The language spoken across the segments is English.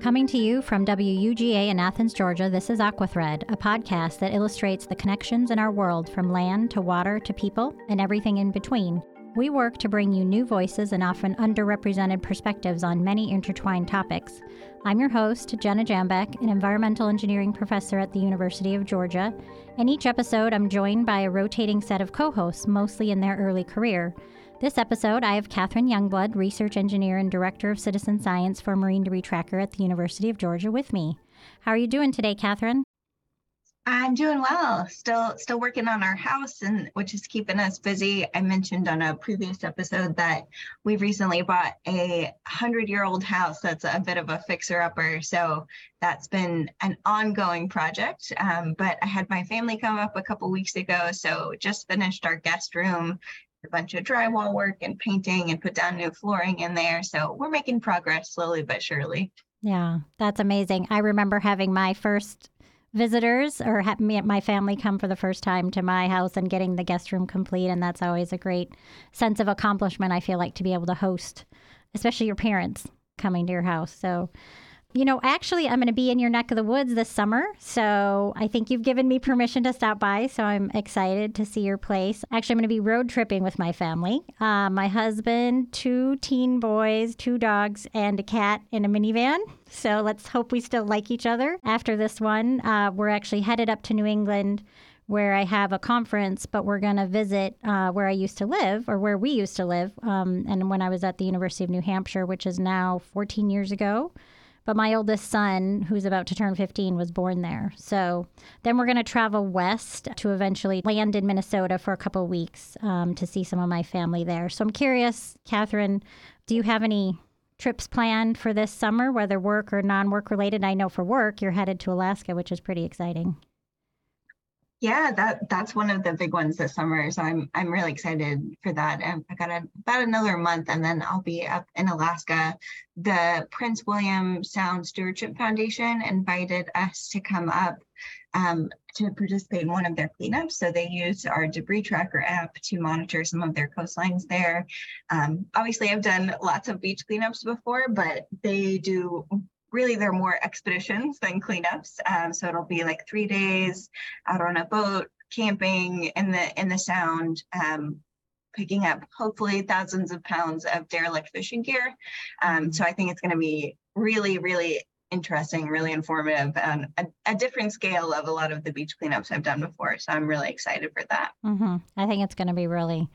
Coming to you from WUGA in Athens, Georgia, this is Aquathread, a podcast that illustrates the connections in our world from land to water to people and everything in between. We work to bring you new voices and often underrepresented perspectives on many intertwined topics. I'm your host, Jenna Jambeck, an environmental engineering professor at the University of Georgia. In each episode, I'm joined by a rotating set of co hosts, mostly in their early career. This episode, I have Catherine Youngblood, research engineer and director of citizen science for Marine Debris Tracker at the University of Georgia, with me. How are you doing today, Catherine? I'm doing well. Still, still working on our house, and which is keeping us busy. I mentioned on a previous episode that we recently bought a hundred-year-old house that's a bit of a fixer-upper. So that's been an ongoing project. Um, but I had my family come up a couple weeks ago, so just finished our guest room a bunch of drywall work and painting and put down new flooring in there. So we're making progress slowly but surely. Yeah, that's amazing. I remember having my first visitors or ha- me, my family come for the first time to my house and getting the guest room complete. And that's always a great sense of accomplishment, I feel like, to be able to host, especially your parents coming to your house. So you know, actually, I'm going to be in your neck of the woods this summer. So I think you've given me permission to stop by. So I'm excited to see your place. Actually, I'm going to be road tripping with my family uh, my husband, two teen boys, two dogs, and a cat in a minivan. So let's hope we still like each other after this one. Uh, we're actually headed up to New England where I have a conference, but we're going to visit uh, where I used to live or where we used to live. Um, and when I was at the University of New Hampshire, which is now 14 years ago. But my oldest son, who's about to turn 15, was born there. So then we're going to travel west to eventually land in Minnesota for a couple weeks um, to see some of my family there. So I'm curious, Catherine, do you have any trips planned for this summer, whether work or non work related? I know for work, you're headed to Alaska, which is pretty exciting. Yeah, that that's one of the big ones this summer. So I'm I'm really excited for that. And I got a, about another month, and then I'll be up in Alaska. The Prince William Sound Stewardship Foundation invited us to come up um, to participate in one of their cleanups. So they use our debris tracker app to monitor some of their coastlines there. Um, obviously, I've done lots of beach cleanups before, but they do really they're more expeditions than cleanups. Um, so it'll be like three days out on a boat, camping in the in the sound, um, picking up hopefully thousands of pounds of derelict fishing gear. Um, so I think it's going to be really, really interesting, really informative, and a, a, different scale of a lot of the beach cleanups I've done before. So I'm really excited for that. Mm-hmm. I think it's going to be really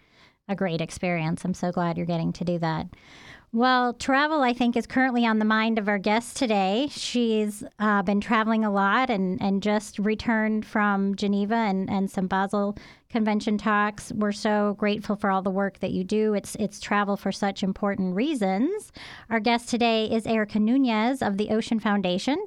a great experience. I'm so glad you're getting to do that. Well, travel, I think, is currently on the mind of our guest today. She's uh, been traveling a lot and, and just returned from Geneva and, and some Basel convention talks. We're so grateful for all the work that you do. It's it's travel for such important reasons. Our guest today is Erica Nunez of the Ocean Foundation.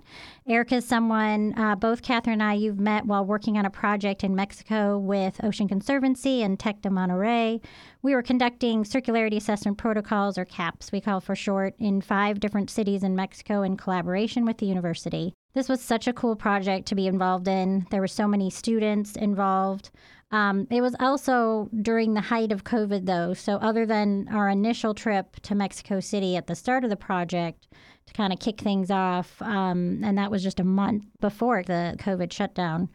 Erica is someone uh, both Catherine and I you've met while working on a project in Mexico with Ocean Conservancy and Tec de Monterrey. We were conducting circularity assessment protocols, or CAPs, we call for short, in five different cities in Mexico in collaboration with the university. This was such a cool project to be involved in. There were so many students involved. Um, it was also during the height of COVID, though. So, other than our initial trip to Mexico City at the start of the project to kind of kick things off, um, and that was just a month before the COVID shutdown,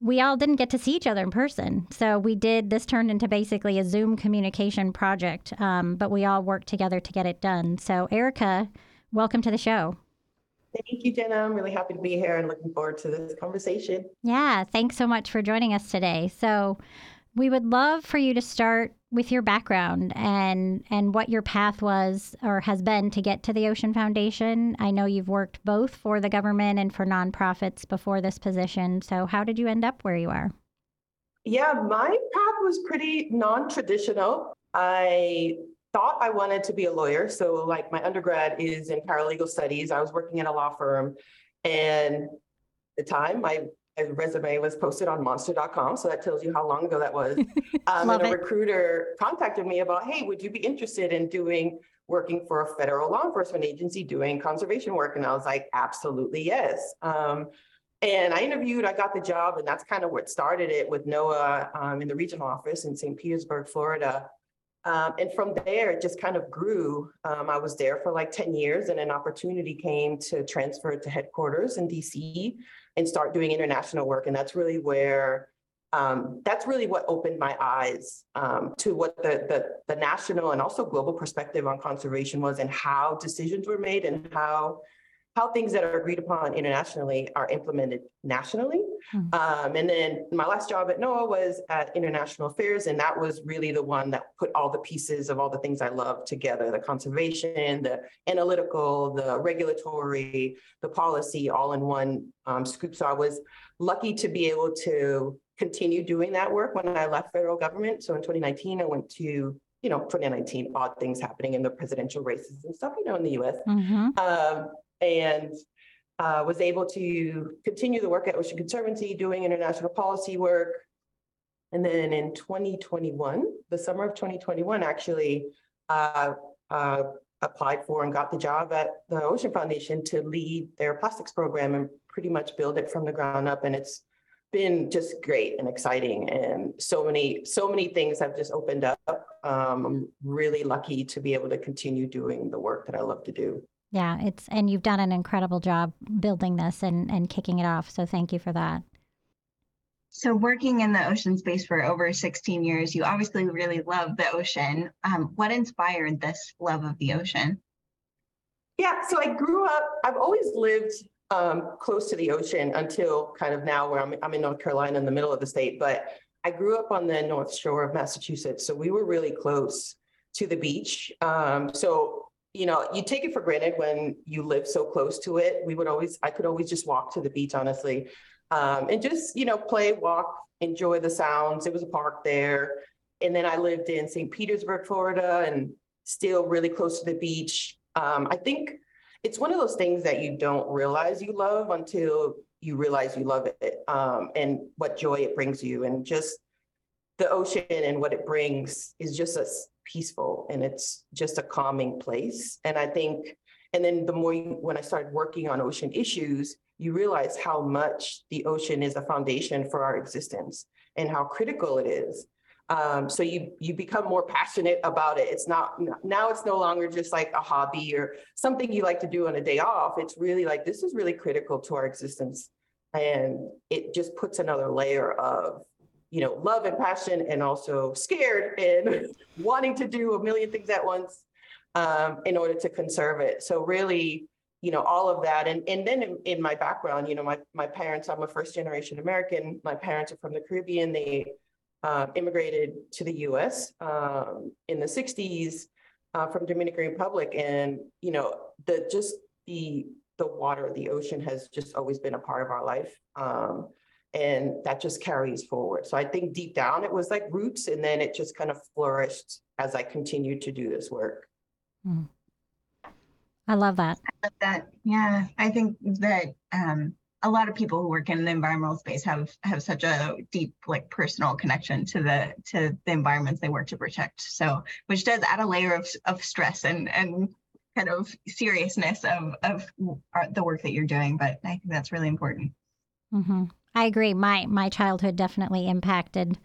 we all didn't get to see each other in person. So, we did this turned into basically a Zoom communication project, um, but we all worked together to get it done. So, Erica, welcome to the show. Thank you, Jenna. I'm really happy to be here and looking forward to this conversation. Yeah, thanks so much for joining us today. So, we would love for you to start with your background and and what your path was or has been to get to the Ocean Foundation. I know you've worked both for the government and for nonprofits before this position. So, how did you end up where you are? Yeah, my path was pretty non-traditional. I thought I wanted to be a lawyer. So, like, my undergrad is in paralegal studies. I was working at a law firm. And the time, my resume was posted on monster.com. So that tells you how long ago that was. Um, and a it. recruiter contacted me about, hey, would you be interested in doing working for a federal law enforcement agency doing conservation work? And I was like, absolutely yes. Um, and I interviewed, I got the job, and that's kind of what started it with NOAA um, in the regional office in St. Petersburg, Florida. Um, and from there, it just kind of grew. Um, I was there for like 10 years and an opportunity came to transfer to headquarters in DC and start doing international work. And that's really where, um, that's really what opened my eyes um, to what the, the, the national and also global perspective on conservation was and how decisions were made and how how things that are agreed upon internationally are implemented nationally. Hmm. Um, and then my last job at NOAA was at International Affairs, and that was really the one that put all the pieces of all the things I love together the conservation, the analytical, the regulatory, the policy, all in one um, scoop. So I was lucky to be able to continue doing that work when I left federal government. So in 2019, I went to you know, 2019, odd things happening in the presidential races and stuff, you know, in the US. Mhm. Um, and uh, was able to continue the work at Ocean Conservancy, doing international policy work. And then in 2021, the summer of 2021, actually, uh, uh, applied for and got the job at the Ocean Foundation to lead their plastics program and pretty much build it from the ground up. And it's been just great and exciting. And so many, so many things have just opened up. Um, I'm really lucky to be able to continue doing the work that I love to do. Yeah, it's and you've done an incredible job building this and and kicking it off. So thank you for that. So working in the ocean space for over 16 years, you obviously really love the ocean. Um, what inspired this love of the ocean? Yeah, so I grew up, I've always lived um, close to the ocean until kind of now where I'm, I'm in North Carolina in the middle of the state, but I grew up on the North Shore of Massachusetts. So we were really close to the beach. Um, so, you know, you take it for granted when you live so close to it. We would always, I could always just walk to the beach, honestly, um, and just, you know, play, walk, enjoy the sounds. It was a park there. And then I lived in St. Petersburg, Florida, and still really close to the beach. Um, I think it's one of those things that you don't realize you love until you realize you love it um, and what joy it brings you. And just the ocean and what it brings is just as peaceful and it's just a calming place. And I think, and then the more you, when I started working on ocean issues, you realize how much the ocean is a foundation for our existence and how critical it is. Um, so you you become more passionate about it. It's not now it's no longer just like a hobby or something you like to do on a day off. It's really like this is really critical to our existence. And it just puts another layer of, you know, love and passion and also scared and wanting to do a million things at once um, in order to conserve it. So really, you know, all of that. And, and then in, in my background, you know, my, my parents, I'm a first generation American. My parents are from the Caribbean. They uh, immigrated to the US um, in the 60s uh, from Dominican Republic. And, you know, the just the the water, the ocean has just always been a part of our life. Um, and that just carries forward. So I think deep down it was like roots, and then it just kind of flourished as I continued to do this work. I love that. I love that. Yeah, I think that um, a lot of people who work in the environmental space have have such a deep like personal connection to the to the environments they work to protect. So which does add a layer of of stress and and kind of seriousness of of the work that you're doing. But I think that's really important. hmm I agree. My my childhood definitely impacted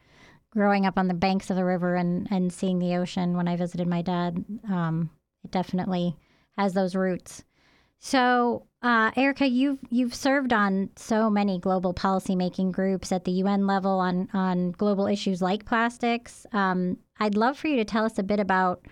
growing up on the banks of the river and and seeing the ocean when I visited my dad. Um, it definitely has those roots. So, uh, Erica, you've you've served on so many global policymaking groups at the UN level on on global issues like plastics. Um, I'd love for you to tell us a bit about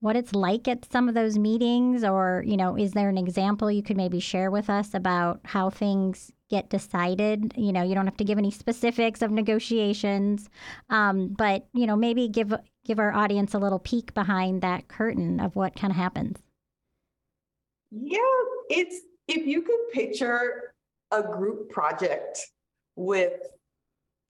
what it's like at some of those meetings, or you know, is there an example you could maybe share with us about how things get decided? You know, you don't have to give any specifics of negotiations, um, but you know, maybe give give our audience a little peek behind that curtain of what kind of happens. Yeah, it's if you could picture a group project with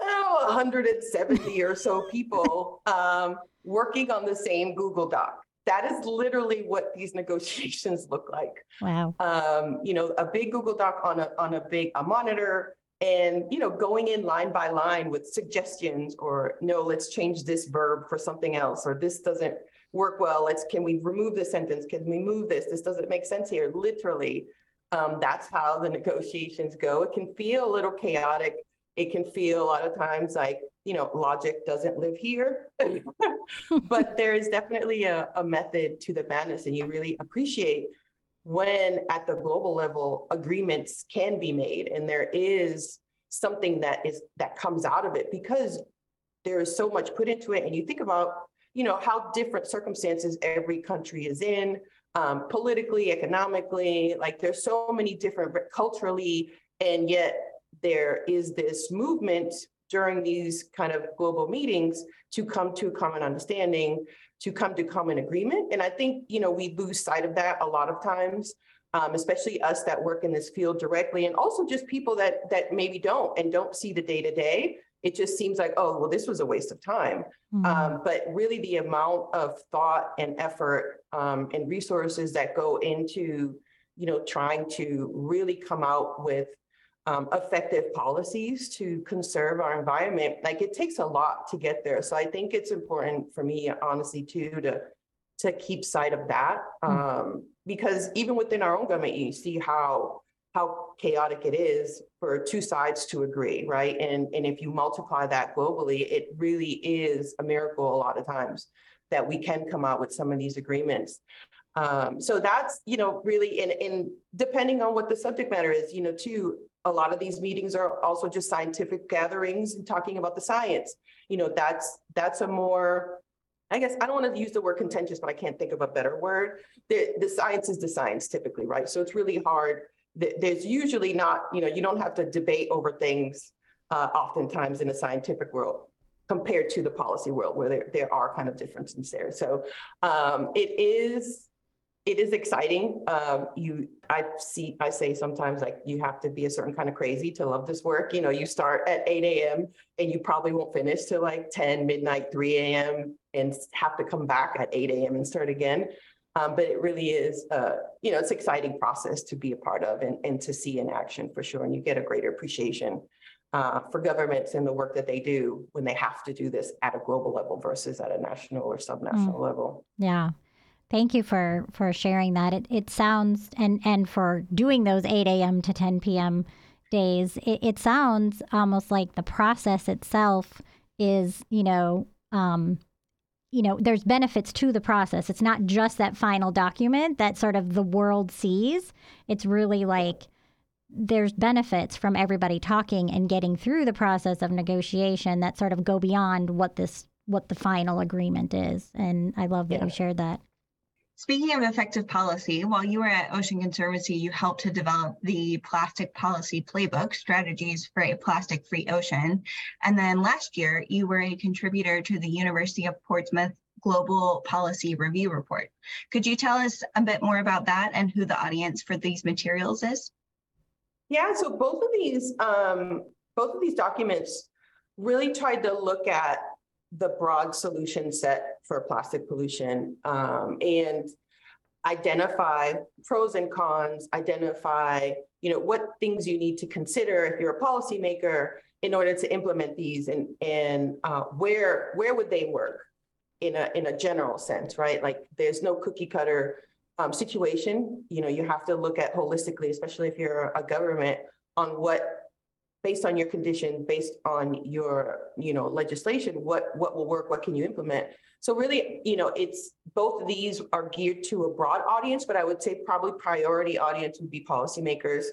oh, 170 or so people um, working on the same Google Doc. That is literally what these negotiations look like. Wow. Um, you know, a big Google Doc on a on a big a monitor, and you know, going in line by line with suggestions or no, let's change this verb for something else, or this doesn't work well. Let's can we remove this sentence? Can we move this? This doesn't make sense here. Literally, um, that's how the negotiations go. It can feel a little chaotic it can feel a lot of times like, you know, logic doesn't live here. but there is definitely a, a method to the madness, and you really appreciate when at the global level agreements can be made and there is something that is that comes out of it because there is so much put into it and you think about you know how different circumstances every country is in um, politically economically like there's so many different culturally and yet there is this movement during these kind of global meetings to come to a common understanding, to come to common agreement. And I think, you know, we lose sight of that a lot of times, um, especially us that work in this field directly, and also just people that that maybe don't and don't see the day to day. It just seems like, oh, well, this was a waste of time. Mm-hmm. Um, but really, the amount of thought and effort um, and resources that go into, you know, trying to really come out with um, effective policies to conserve our environment. Like it takes a lot to get there. So I think it's important for me, honestly, too, to to keep sight of that. Hmm. Um, because even within our own government, you see how how chaotic it is for two sides to agree, right? And and if you multiply that globally, it really is a miracle a lot of times that we can come out with some of these agreements. Um, so that's you know really in in depending on what the subject matter is, you know, too a lot of these meetings are also just scientific gatherings and talking about the science. You know, that's that's a more, I guess I don't want to use the word contentious, but I can't think of a better word. The, the science is the science typically, right? So it's really hard. There's usually not, you know, you don't have to debate over things uh, oftentimes in the scientific world compared to the policy world where there, there are kind of differences there. So um, it is it is exciting. Um, you, I see, I say sometimes like you have to be a certain kind of crazy to love this work. You know, you start at 8 a.m. and you probably won't finish till like 10, midnight, 3 a.m. and have to come back at 8 a.m. and start again. Um, but it really is, uh, you know, it's exciting process to be a part of and, and to see in action for sure. And you get a greater appreciation uh, for governments and the work that they do when they have to do this at a global level versus at a national or subnational mm. level. Yeah. Thank you for for sharing that. It it sounds and and for doing those 8 a.m. to 10 p.m. days. It, it sounds almost like the process itself is, you know, um, you know, there's benefits to the process. It's not just that final document that sort of the world sees. It's really like there's benefits from everybody talking and getting through the process of negotiation that sort of go beyond what this what the final agreement is. And I love that yeah. you shared that. Speaking of effective policy, while you were at Ocean Conservancy, you helped to develop the plastic policy playbook, strategies for a plastic free ocean. And then last year, you were a contributor to the University of Portsmouth Global Policy Review Report. Could you tell us a bit more about that and who the audience for these materials is? Yeah, so both of these, um, both of these documents really tried to look at the broad solution set for plastic pollution um, and identify pros and cons, identify, you know, what things you need to consider if you're a policymaker in order to implement these and, and uh, where, where would they work in a, in a general sense, right? Like there's no cookie cutter um, situation. You know, you have to look at holistically, especially if you're a government on what based on your condition, based on your, you know, legislation, what what will work, what can you implement? So really, you know, it's both of these are geared to a broad audience, but I would say probably priority audience would be policymakers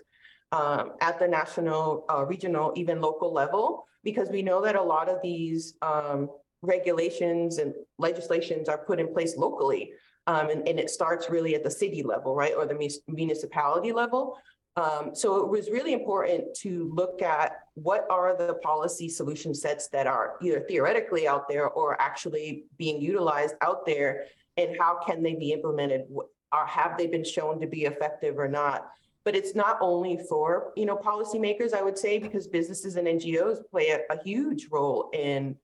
um, at the national, uh, regional, even local level, because we know that a lot of these um, regulations and legislations are put in place locally. Um, and, and, it starts really at the city level, right, or the municipality level. Um, so it was really important to look at what are the policy solution sets that are either theoretically out there or actually being utilized out there, and how can they be implemented? Or have they been shown to be effective or not? But it's not only for you know policymakers, I would say, because businesses and NGOs play a, a huge role in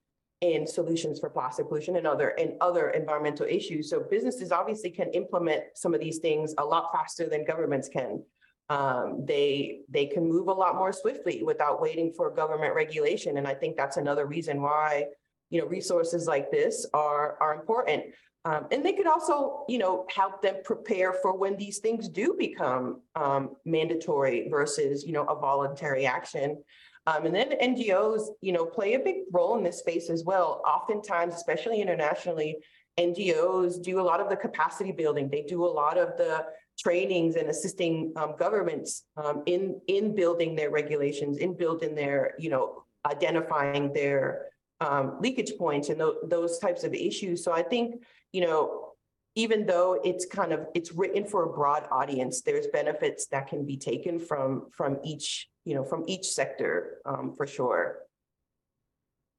in solutions for plastic pollution and other and other environmental issues. So businesses obviously can implement some of these things a lot faster than governments can um, they they can move a lot more swiftly without waiting for government regulation. And I think that's another reason why you know resources like this are are important. Um, and they could also, you know, help them prepare for when these things do become um, mandatory versus, you know, a voluntary action. Um, and then NGOs, you know, play a big role in this space as well. Oftentimes, especially internationally, NGOs do a lot of the capacity building. They do a lot of the trainings and assisting um, governments um, in in building their regulations, in building their, you know, identifying their um, leakage points and th- those types of issues. So I think, you know, even though it's kind of it's written for a broad audience, there's benefits that can be taken from from each, you know, from each sector um, for sure.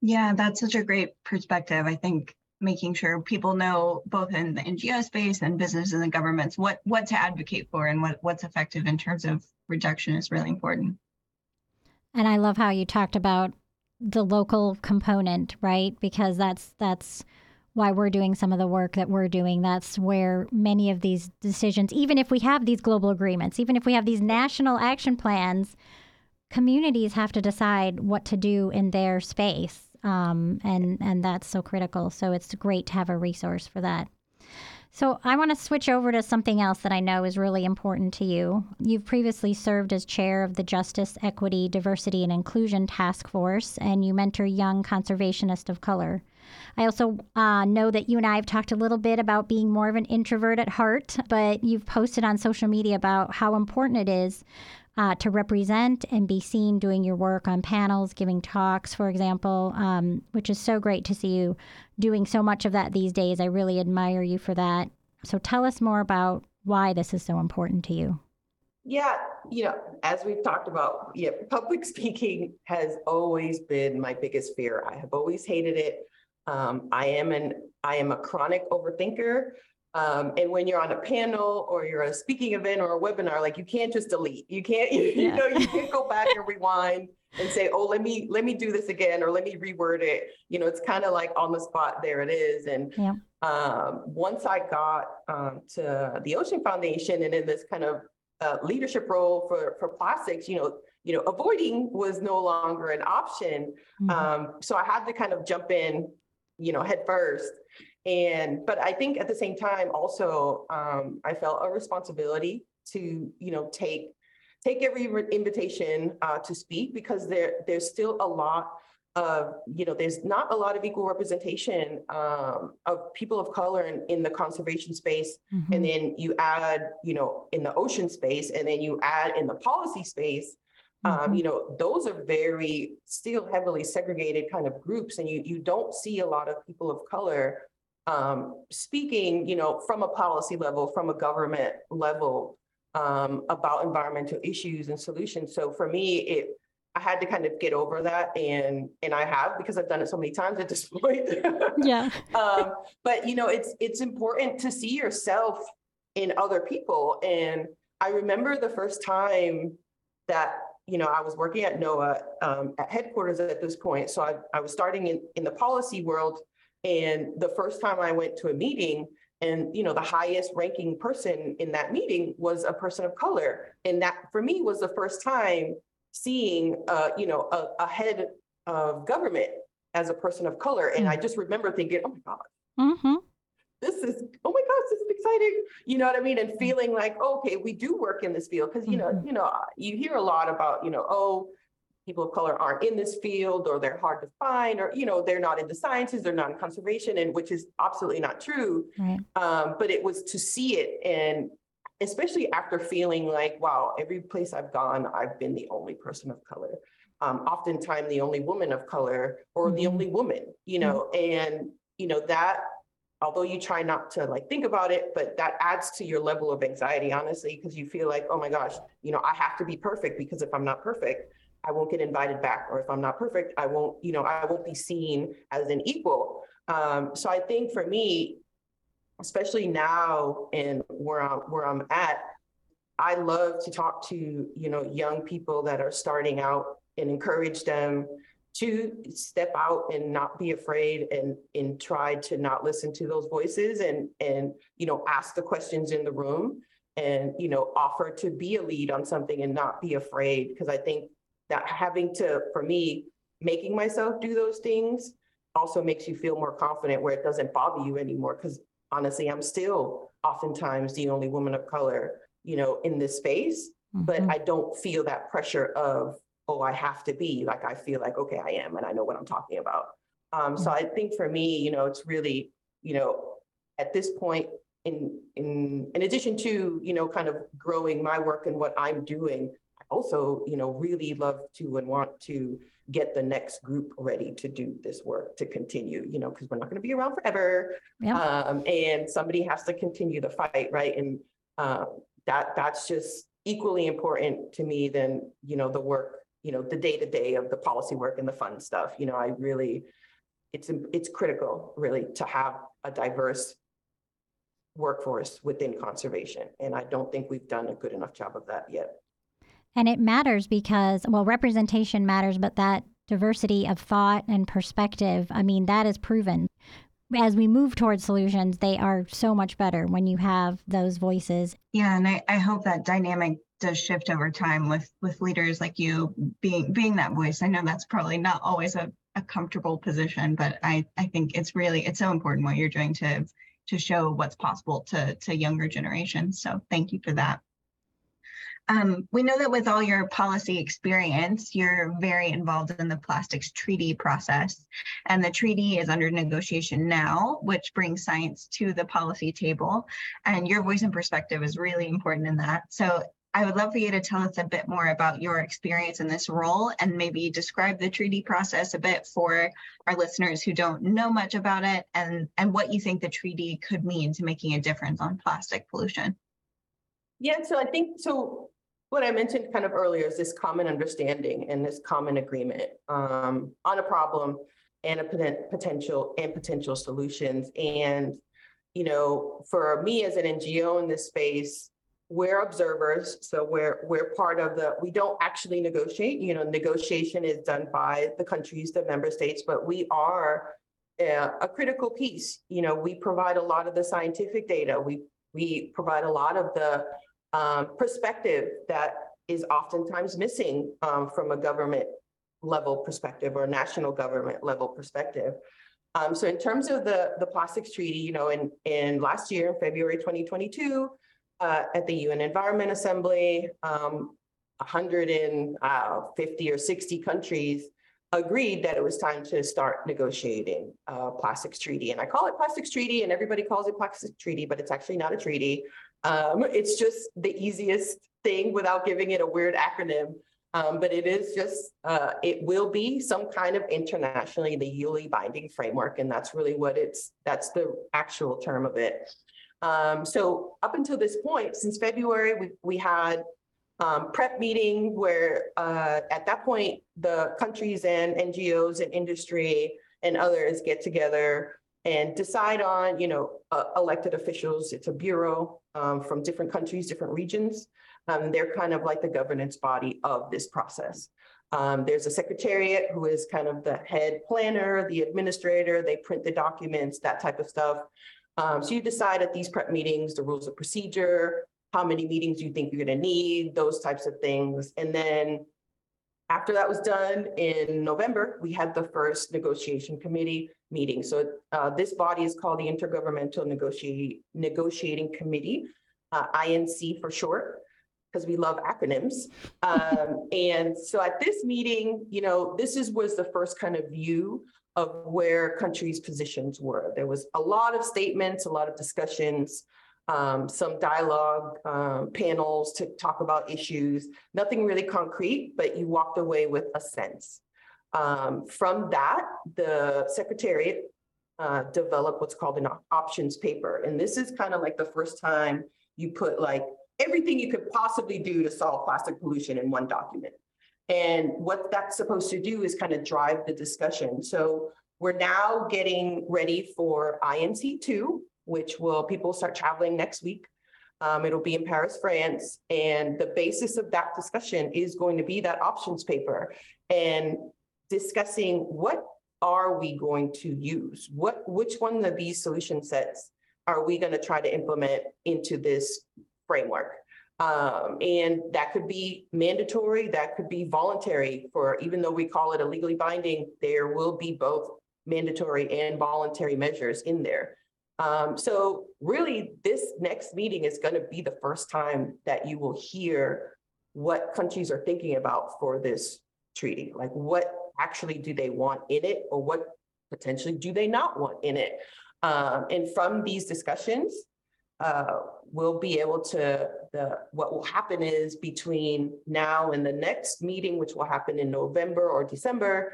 Yeah, that's such a great perspective. I think making sure people know both in the NGO space and business and governments what what to advocate for and what what's effective in terms of reduction is really important. And I love how you talked about the local component, right? Because that's that's why we're doing some of the work that we're doing. That's where many of these decisions, even if we have these global agreements, even if we have these national action plans, communities have to decide what to do in their space. Um, and and that's so critical. So it's great to have a resource for that. So I want to switch over to something else that I know is really important to you. You've previously served as chair of the Justice, Equity, Diversity, and Inclusion Task Force, and you mentor young conservationists of color. I also uh, know that you and I have talked a little bit about being more of an introvert at heart, but you've posted on social media about how important it is uh, to represent and be seen doing your work on panels, giving talks, for example, um, which is so great to see you doing so much of that these days. I really admire you for that. So tell us more about why this is so important to you. Yeah, you know, as we've talked about, yeah, public speaking has always been my biggest fear. I have always hated it. Um, I am an I am a chronic overthinker. Um, and when you're on a panel or you're a speaking event or a webinar, like you can't just delete. You can't, you, you know, you can't go back and rewind and say, oh, let me let me do this again or let me reword it. You know, it's kind of like on the spot, there it is. And yeah. um, once I got um, to the Ocean Foundation and in this kind of uh, leadership role for for plastics, you know, you know, avoiding was no longer an option. Mm-hmm. Um, so I had to kind of jump in, you know, head first and but i think at the same time also um, i felt a responsibility to you know take take every invitation uh, to speak because there there's still a lot of you know there's not a lot of equal representation um, of people of color in, in the conservation space mm-hmm. and then you add you know in the ocean space and then you add in the policy space um, mm-hmm. you know those are very still heavily segregated kind of groups and you you don't see a lot of people of color um, speaking, you know, from a policy level, from a government level um, about environmental issues and solutions. So for me, it I had to kind of get over that, and and I have because I've done it so many times at this point. yeah. um, but you know, it's it's important to see yourself in other people, and I remember the first time that you know I was working at NOAA um, at headquarters at this point. So I, I was starting in in the policy world and the first time I went to a meeting, and you know, the highest ranking person in that meeting was a person of color, and that for me was the first time seeing, uh, you know, a, a head of government as a person of color, and mm-hmm. I just remember thinking, oh my god. Mm-hmm this is oh my gosh this is exciting you know what i mean and feeling like okay we do work in this field because you know mm-hmm. you know you hear a lot about you know oh people of color aren't in this field or they're hard to find or you know they're not in the sciences they're not in conservation and which is absolutely not true right. um, but it was to see it and especially after feeling like wow every place i've gone i've been the only person of color um, oftentimes the only woman of color or mm-hmm. the only woman you know mm-hmm. and you know that although you try not to like think about it but that adds to your level of anxiety honestly because you feel like oh my gosh you know i have to be perfect because if i'm not perfect I won't get invited back, or if I'm not perfect, I won't, you know, I won't be seen as an equal. Um, so I think for me, especially now and where I'm where I'm at, I love to talk to you know young people that are starting out and encourage them to step out and not be afraid and and try to not listen to those voices and and you know ask the questions in the room and you know offer to be a lead on something and not be afraid because I think that having to, for me, making myself do those things also makes you feel more confident where it doesn't bother you anymore. Because honestly, I'm still oftentimes the only woman of color, you know, in this space, mm-hmm. but I don't feel that pressure of oh, I have to be, like I feel like, okay, I am, and I know what I'm talking about. Um, so I think for me, you know, it's really, you know, at this point, in in in addition to, you know, kind of growing my work and what I'm doing, also, you know, really love to and want to get the next group ready to do this work to continue, you know, because we're not going to be around forever. Yeah. Um, and somebody has to continue the fight, right? And um, that that's just equally important to me than, you know, the work, you know, the day to day of the policy work and the fun stuff. You know, I really, it's it's critical really to have a diverse workforce within conservation. And I don't think we've done a good enough job of that yet. And it matters because, well, representation matters, but that diversity of thought and perspective, I mean, that is proven. As we move towards solutions, they are so much better when you have those voices. Yeah, and I, I hope that dynamic does shift over time with with leaders like you being being that voice. I know that's probably not always a, a comfortable position, but I, I think it's really it's so important what you're doing to to show what's possible to to younger generations. So thank you for that. Um, we know that with all your policy experience, you're very involved in the plastics treaty process. And the treaty is under negotiation now, which brings science to the policy table. And your voice and perspective is really important in that. So I would love for you to tell us a bit more about your experience in this role and maybe describe the treaty process a bit for our listeners who don't know much about it and, and what you think the treaty could mean to making a difference on plastic pollution. Yeah, so I think so what I mentioned kind of earlier is this common understanding and this common agreement um, on a problem and a poten- potential and potential solutions. And, you know, for me as an NGO in this space, we're observers. So we're we're part of the, we don't actually negotiate, you know, negotiation is done by the countries, the member states, but we are a, a critical piece. You know, we provide a lot of the scientific data. We we provide a lot of the um, perspective that is oftentimes missing um, from a government level perspective or national government level perspective. Um, so in terms of the, the plastics treaty, you know, in, in last year, in February 2022, uh, at the UN Environment Assembly, um, 150 uh, or 60 countries agreed that it was time to start negotiating a plastics treaty. And I call it plastics treaty and everybody calls it plastics treaty, but it's actually not a treaty. Um, it's just the easiest thing without giving it a weird acronym. Um, but it is just, uh, it will be some kind of internationally legally binding framework. And that's really what it's, that's the actual term of it. Um, so up until this point, since February, we, we had um, prep meeting where uh, at that point, the countries and NGOs and industry and others get together and decide on, you know, uh, elected officials. It's a bureau um, from different countries, different regions. Um, they're kind of like the governance body of this process. Um, there's a secretariat who is kind of the head planner, the administrator, they print the documents, that type of stuff. Um, so you decide at these prep meetings, the rules of procedure, how many meetings you think you're gonna need, those types of things. And then after that was done in November, we had the first negotiation committee meeting. So uh, this body is called the Intergovernmental Negotiating Negotiating Committee, uh, INC for short, because we love acronyms. Um, and so at this meeting, you know, this is was the first kind of view of where countries' positions were. There was a lot of statements, a lot of discussions um, some dialogue um, panels to talk about issues, nothing really concrete, but you walked away with a sense. Um, from that, the Secretariat uh, developed what's called an options paper. And this is kind of like the first time you put like everything you could possibly do to solve plastic pollution in one document. And what that's supposed to do is kind of drive the discussion. So we're now getting ready for INC2, which will people start traveling next week. Um, it'll be in Paris, France. And the basis of that discussion is going to be that options paper and discussing what are we going to use? What which one of these solution sets are we going to try to implement into this framework? Um, and that could be mandatory, that could be voluntary for even though we call it a legally binding, there will be both mandatory and voluntary measures in there. Um, so really, this next meeting is going to be the first time that you will hear what countries are thinking about for this treaty? Like what actually do they want in it or what potentially do they not want in it? Um, and from these discussions, uh, we'll be able to, the, what will happen is between now and the next meeting, which will happen in November or December,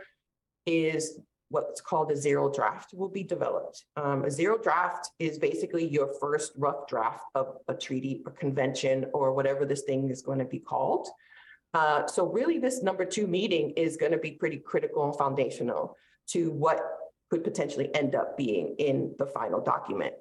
is what's called a zero draft will be developed. Um, a zero draft is basically your first rough draft of a treaty or convention or whatever this thing is going to be called. Uh, so really this number two meeting is going to be pretty critical and foundational to what could potentially end up being in the final document.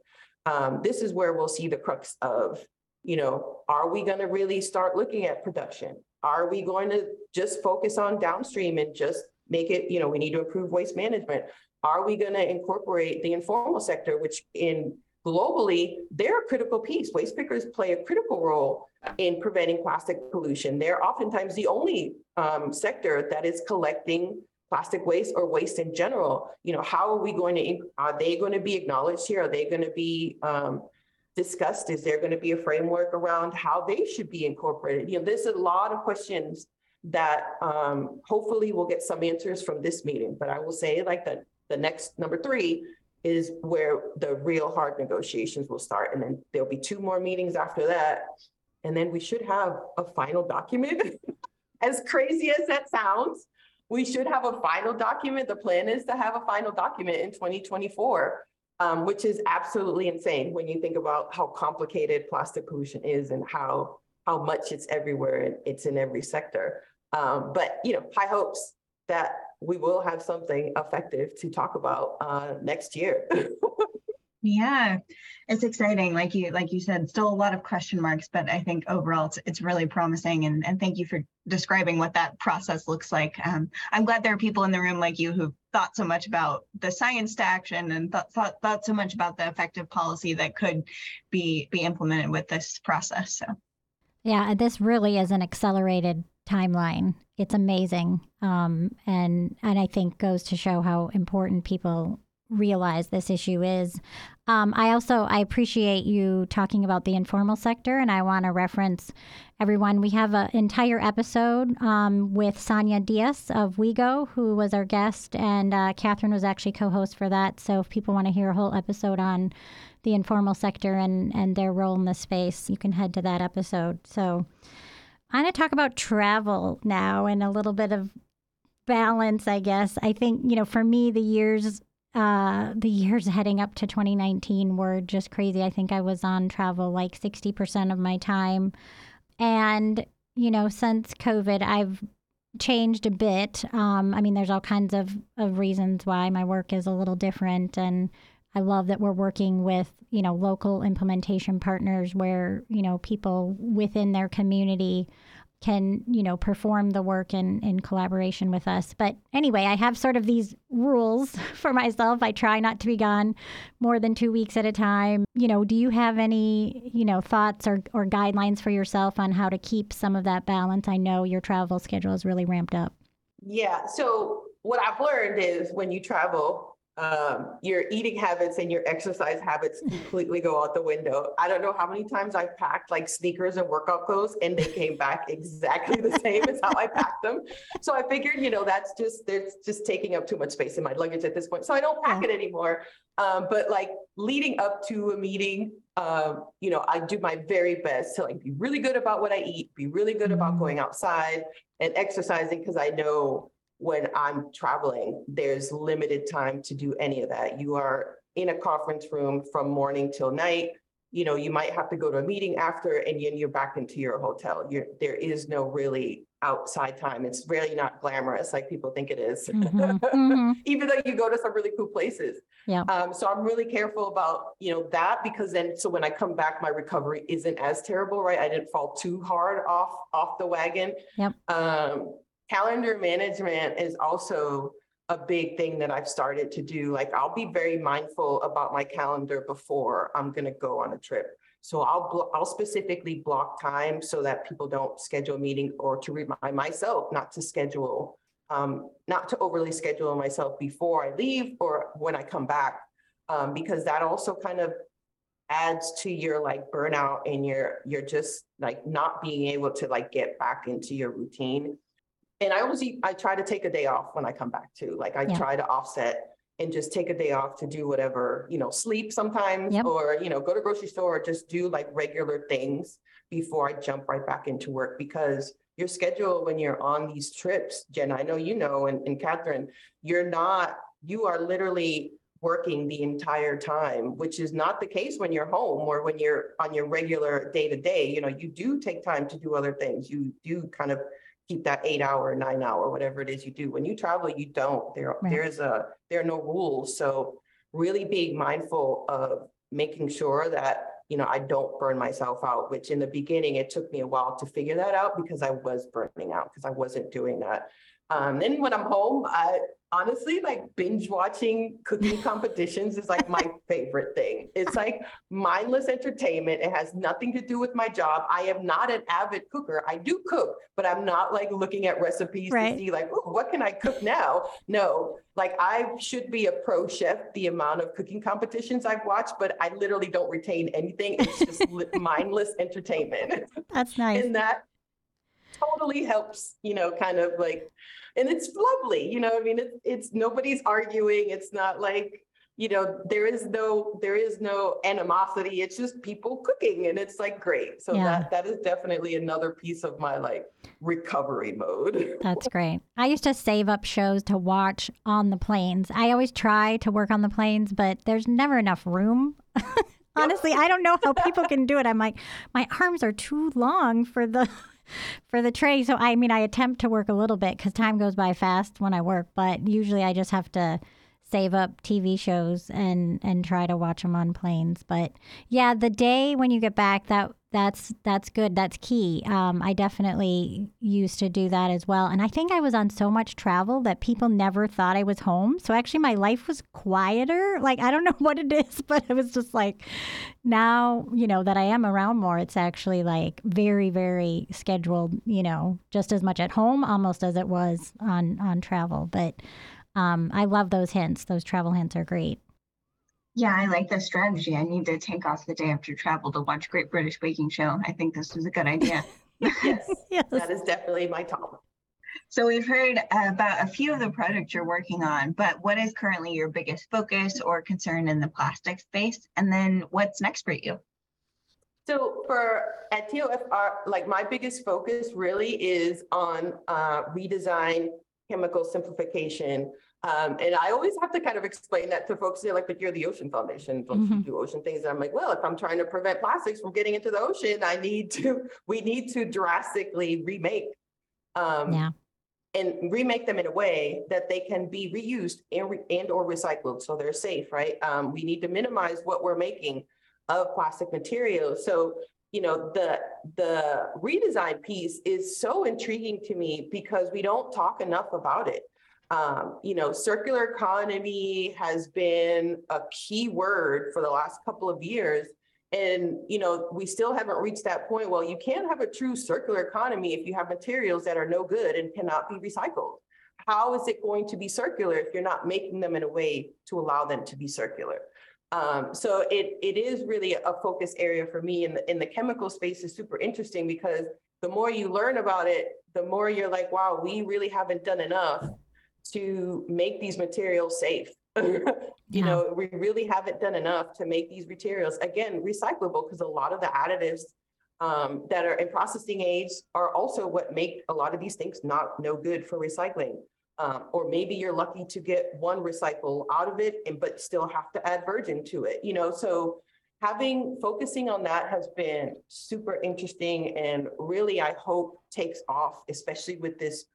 Um, this is where we'll see the crux of, you know, are we going to really start looking at production? Are we going to just focus on downstream and just make it, you know, we need to improve waste management? Are we going to incorporate the informal sector, which in globally, they're a critical piece. Waste pickers play a critical role in preventing plastic pollution. They're oftentimes the only um, sector that is collecting plastic waste or waste in general. You know, how are we going to, are they going to be acknowledged here? Are they going to be um, discussed? Is there going to be a framework around how they should be incorporated? You know, there's a lot of questions that um, hopefully we'll get some answers from this meeting. But I will say like the, the next number three is where the real hard negotiations will start. And then there'll be two more meetings after that. And then we should have a final document. as crazy as that sounds, we should have a final document. The plan is to have a final document in 2024, um, which is absolutely insane when you think about how complicated plastic pollution is and how how much it's everywhere and it's in every sector. Um, but you know, high hopes that we will have something effective to talk about uh, next year. Yeah, it's exciting. Like you, like you said, still a lot of question marks, but I think overall it's, it's really promising. And, and thank you for describing what that process looks like. Um, I'm glad there are people in the room like you who've thought so much about the science to action and thought, thought, thought so much about the effective policy that could be, be implemented with this process. So. Yeah, this really is an accelerated timeline. It's amazing. Um, and, and I think goes to show how important people realize this issue is. Um, I also I appreciate you talking about the informal sector, and I want to reference everyone. We have an entire episode um, with Sonia Dias of WIEGO, who was our guest, and uh, Catherine was actually co-host for that. So if people want to hear a whole episode on the informal sector and and their role in the space, you can head to that episode. So I'm going to talk about travel now and a little bit of balance, I guess. I think, you know, for me, the years uh, the years heading up to 2019 were just crazy. I think I was on travel like 60% of my time. And, you know, since COVID, I've changed a bit. Um, I mean, there's all kinds of, of reasons why my work is a little different. And I love that we're working with, you know, local implementation partners where, you know, people within their community can you know perform the work in in collaboration with us. But anyway i have sort of these rules for myself. I try not to be gone more than two weeks at a time. You know do you have any you know thoughts or, or guidelines for yourself on how to keep some of that balance? I know your travel schedule is really ramped up. Yeah so what i've learned is when you travel um, your eating habits and your exercise habits completely go out the window. I don't know how many times I've packed like sneakers and workout clothes and they came back exactly the same as how I packed them. So I figured, you know, that's just, there's just taking up too much space in my luggage at this point. So I don't pack it anymore. Um, but like leading up to a meeting, um, you know, I do my very best to like be really good about what I eat, be really good about mm-hmm. going outside and exercising because I know when I'm traveling, there's limited time to do any of that. You are in a conference room from morning till night. You know, you might have to go to a meeting after and then you're back into your hotel. You're, there is no really outside time. It's really not glamorous like people think it is. Mm-hmm. Mm-hmm. Even though you go to some really cool places. Yeah. Um, so I'm really careful about, you know, that because then so when I come back, my recovery isn't as terrible, right? I didn't fall too hard off off the wagon. Yep. Um, calendar management is also a big thing that I've started to do. Like I'll be very mindful about my calendar before I'm going to go on a trip. So I'll I'll specifically block time so that people don't schedule a meeting or to remind myself not to schedule, um, not to overly schedule myself before I leave or when I come back, um, because that also kind of adds to your like burnout and you're you're just like not being able to like get back into your routine and I always, eat- I try to take a day off when I come back too. Like I Yeah. try to offset and just take a day off to do whatever, you know, sleep sometimes Yep. or, you know, go to grocery store or just do like regular things before I jump right back into work because your schedule when you're on these trips, Jen, I know you know, and, and Catherine, you're not, you are literally working the entire time, which is not the case when you're home or when you're on your regular day to day. You know, you do take time to do other things. You do kind of keep that eight hour, nine hour, whatever it is you do. When you travel, you don't. There, Right. there's a, there are no rules. So really being mindful of making sure that, you know, I don't burn myself out, which in the beginning, it took me a while to figure that out because I was burning out because I wasn't doing that. Um, then when I'm home, I honestly like binge watching cooking competitions is like my favorite thing. It's like mindless entertainment. It has nothing to do with my job. I am not an avid cooker. I do cook, but I'm not like looking at recipes Right. to see like, "Ooh, what can I cook now? No, like I should be a pro chef, the amount of cooking competitions I've watched, but I literally don't retain anything. It's just mindless entertainment. That's nice. And that totally helps, you know, kind of like, and it's lovely, you know, I mean, it's, it's, nobody's arguing. It's not like, you know, there is no, there is no animosity. It's just people cooking and it's like, great. So Yeah. that, that is definitely another piece of my like recovery mode. That's great. I used to save up shows to watch on the planes. I always try to work on the planes, but there's never enough room. Honestly, I don't know how people can do it. I'm like, my arms are too long for the for the tray. So I mean, I attempt to work a little bit because time goes by fast when I work, but usually I just have to save up TV shows and and try to watch them on planes. But yeah, the day when you get back, that that's that's good. That's key. Um, I definitely used to do that as well, and I think I was on so much travel that people never thought I was home. So actually, my life was quieter. Like I don't know what it is, but it was just like now you know that I am around more. It's actually like very very scheduled. You know, just as much at home almost as it was on on travel. But um, I love those hints. Those travel hints are great. Yeah, I like the strategy. I need to take off the day after travel to watch Great British Baking Show. I think this is a good idea. Yes, Yes. that is definitely my top. So we've heard about a few of the projects you're working on, but what is currently your biggest focus or concern in the plastic space? And then what's next for you? So for at TOFR, like my biggest focus really is on uh, redesign, chemical simplification. Um, and I always have to kind of explain that to folks. They're like, but you're the Ocean Foundation, don't you Mhm. do ocean things? And I'm like, well, if I'm trying to prevent plastics from getting into the ocean, I need to, we need to drastically remake um, Yeah. and remake them in a way that they can be reused and, re- and or recycled, so they're safe, right? Um, we need to minimize what we're making of plastic materials. So, you know, the the redesign piece is so intriguing to me because we don't talk enough about it. Um, you know, circular economy has been a key word for the last couple of years. And, you know, we still haven't reached that point. Well, you can't have a true circular economy if you have materials that are no good and cannot be recycled. How is it going to be circular if you're not making them in a way to allow them to be circular? Um, so it it is really a focus area for me in the in the chemical space is super interesting because the more you learn about it, the more you're like, wow, we really haven't done enough to make these materials safe. you Yeah. know, we really haven't done enough to make these materials again recyclable because a lot of the additives um, that are in processing aids are also what make a lot of these things not no good for recycling. Um, or maybe you're lucky to get one recycle out of it and but still have to add virgin to it, you know, so having focusing on that has been super interesting and really I hope takes off, especially with this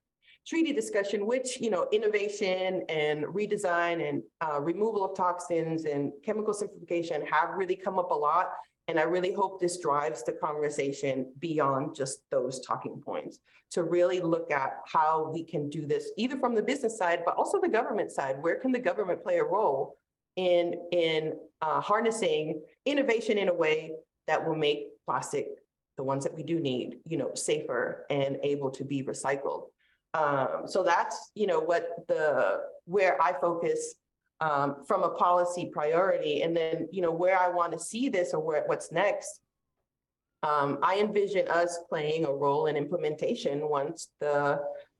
treaty discussion, which, you know, innovation and redesign and uh, removal of toxins and chemical simplification have really come up a lot. And I really hope this drives the conversation beyond just those talking points to really look at how we can do this, either from the business side, but also the government side. Where can the government play a role in, in uh, harnessing innovation in a way that will make plastic, the ones that we do need, you know, safer and able to be recycled. Um, so that's, you know, what the, where I focus um, from a policy priority. And then, you know, where I want to see this or where, what's next. Um, I envision us playing a role in implementation once the,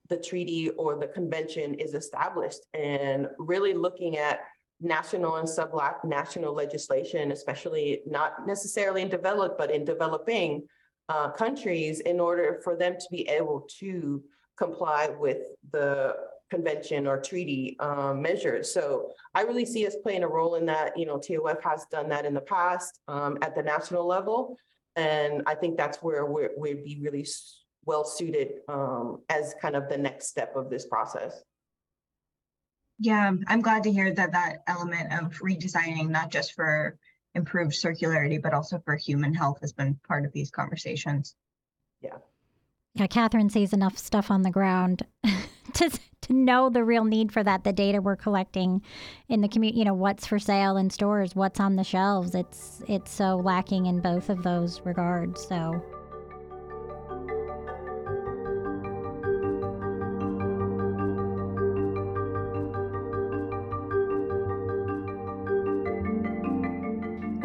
the treaty or the convention is established and really looking at national and sub-national legislation, especially not necessarily in developed, but in developing uh, countries in order for them to be able to comply with the convention or treaty um, measures. So I really see us playing a role in that. You know, TOF has done that in the past um, at the national level. And I think that's where we're, we'd be really well suited um, as kind of the next step of this process. Yeah, I'm glad to hear that that element of redesigning, not just for improved circularity, but also for human health has been part of these conversations. Yeah. Yeah, Catherine sees enough stuff on the ground to to know the real need for that. The data we're collecting in the community, you know, what's for sale in stores, what's on the shelves. It's it's so lacking in both of those regards. So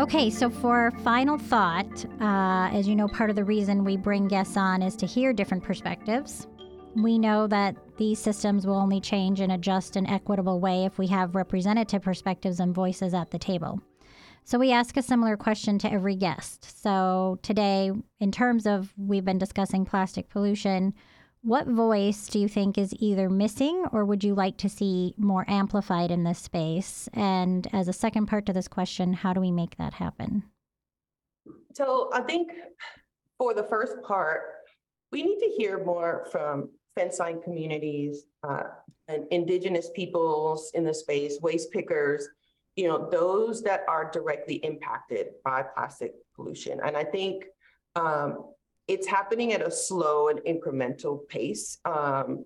Okay, so for final thought, uh, as you know, part of the reason we bring guests on is to hear different perspectives. We know that these systems will only change in a just and equitable way if we have representative perspectives and voices at the table. So we ask a similar question to every guest. So today, in terms of we've been discussing plastic pollution, what voice do you think is either missing or would you like to see more amplified in this space? And as a second part to this question, how do we make that happen? So I think for the first part, we need to hear more from fence line communities, uh, and indigenous peoples in the space, waste pickers, you know, those that are directly impacted by plastic pollution. And I think um, it's happening at a slow and incremental pace. Um,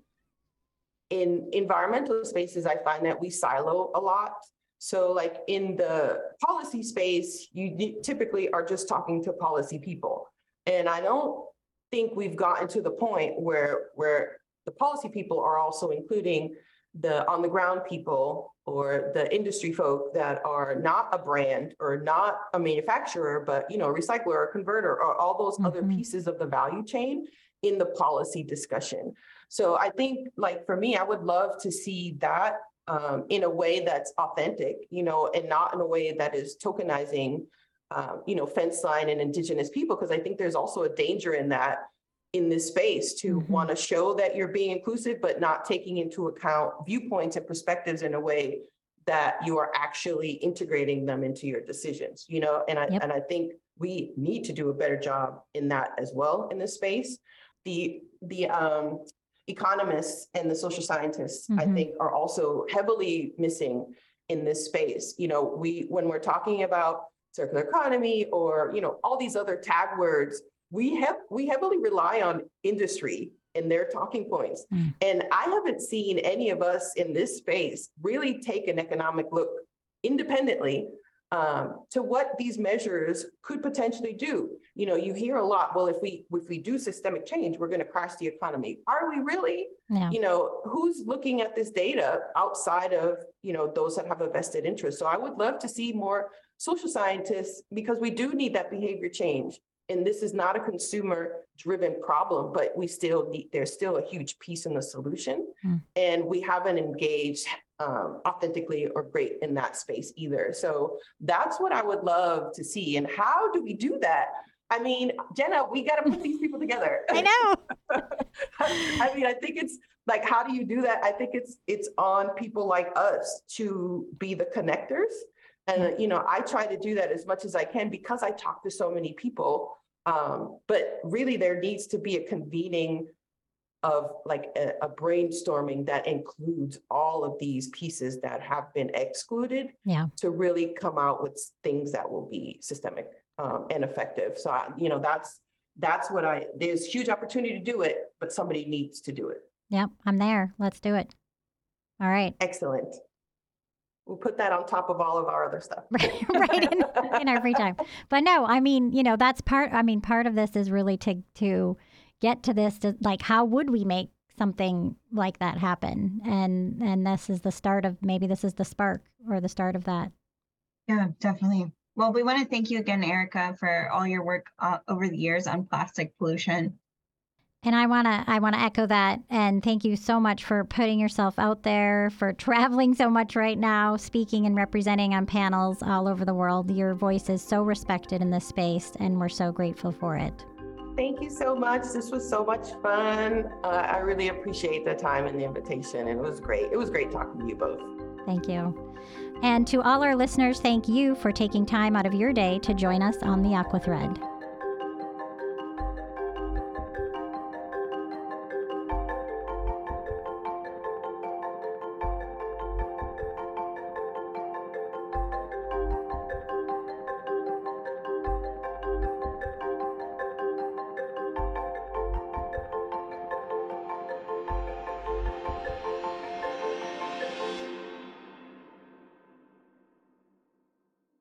in environmental spaces, I find that we silo a lot. So, like in the policy space, you typically are just talking to policy people. And I don't think we've gotten to the point where where the policy people are also including the on the ground people or the industry folk that are not a brand or not a manufacturer, but you know, a recycler or converter or all those mm-hmm. other pieces of the value chain in the policy discussion. So I think like for me, I would love to see that um, in a way that's authentic, you know, and not in a way that is tokenizing, um, you know, fence line and indigenous people, because I think there's also a danger in that in this space to mm-hmm. want to show that you're being inclusive, but not taking into account viewpoints and perspectives in a way that you are actually integrating them into your decisions, you know, and I yep. and I think we need to do a better job in that as well in this space. The the um, economists and the social scientists. I think, are also heavily missing in this space. You know, we when we're talking about circular economy or you know all these other tag words we have we heavily rely on industry and their talking points. Mm. And I haven't seen any of us in this space really take an economic look independently um, to what these measures could potentially do. You know, you hear a lot, well, if we if we do systemic change, we're going to crash the economy. Are we really? Yeah. You know, who's looking at this data outside of, you know, those that have a vested interest? So I would love to see more social scientists because we do need that behavior change and this is not a consumer driven problem, but we still need, there's still a huge piece in the solution. Mm. And we haven't engaged um, authentically or great in that space either. So that's what I would love to see. And how do we do that? I mean, Jenna, we got to put these people together. I know. I mean, I think it's like, how do you do that? I think it's it's on people like us to be the connectors and, you know, I try to do that as much as I can because I talk to so many people. Um, but really, there needs to be a convening of like a, a, brainstorming that includes all of these pieces that have been excluded yeah. to really come out with things that will be systemic um, and effective. So, I, you know, that's that's what I, there's huge opportunity to do it, but somebody needs to do it. Yep, I'm there. Let's do it. All right. Excellent. We'll put that on top of all of our other stuff. right, right in, in our free time. But no, I mean, you know, that's part. I mean, part of this is really to to get to this. To, like, how would we make something like that happen? And and this is the start of maybe this is the spark or the start of that. Yeah, definitely. Well, we want to thank you again, Erica, for all your work uh, over the years on plastic pollution. And I want to I want to echo that and thank you so much for putting yourself out there, for traveling so much right now, speaking and representing on panels all over the world. Your voice is so respected in this space and we're so grateful for it. Thank you so much. This was so much fun. Uh, I really appreciate the time and the invitation. And it was great. It was great talking to you both. Thank you. And to all our listeners, thank you for taking time out of your day to join us on the Aqua Thread.